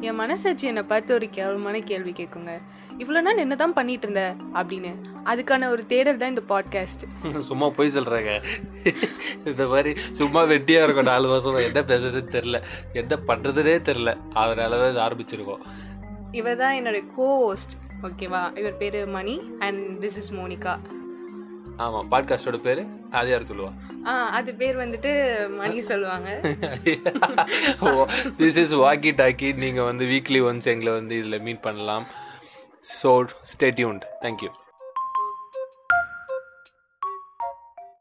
என் மனசாட்சி என்னை பார்த்து ஒரு கேவலமான கேள்வி கேட்குங்க. இவ்வளோ நாள் என்ன தான் பண்ணிட்டு இருந்த அப்படின்னு. அதுக்கான ஒரு தேடல் தான் இந்த பாட்காஸ்ட் சும்மா போய் சொல்கிறாங்க இந்த மாதிரி சும்மா வெட்டியாக இருக்கும் நாலு வருஷமா என்ன பேசுறதுன்னு தெரில என்ன பண்ணுறதுனே தெரில அதனால தான் இது ஆரம்பிச்சிருக்கோம். இவர் தான் என்னோட கோஸ்ட் ஓகேவா இவர் பேர் Mani and this is Monica. ஆமாம் பாட்காஸ்டோட பேர் அது யார் சொல்லுவா? ஆ அது பேர் வந்துட்டு மணி சொல்லுவாங்க. திஸ் இஸ் வாக்கி டாக்கி நீங்கள் வந்து வீக்லி ஒன்ஸ் எங்களை வந்து இதில் மீட் பண்ணலாம். So stay tuned thank you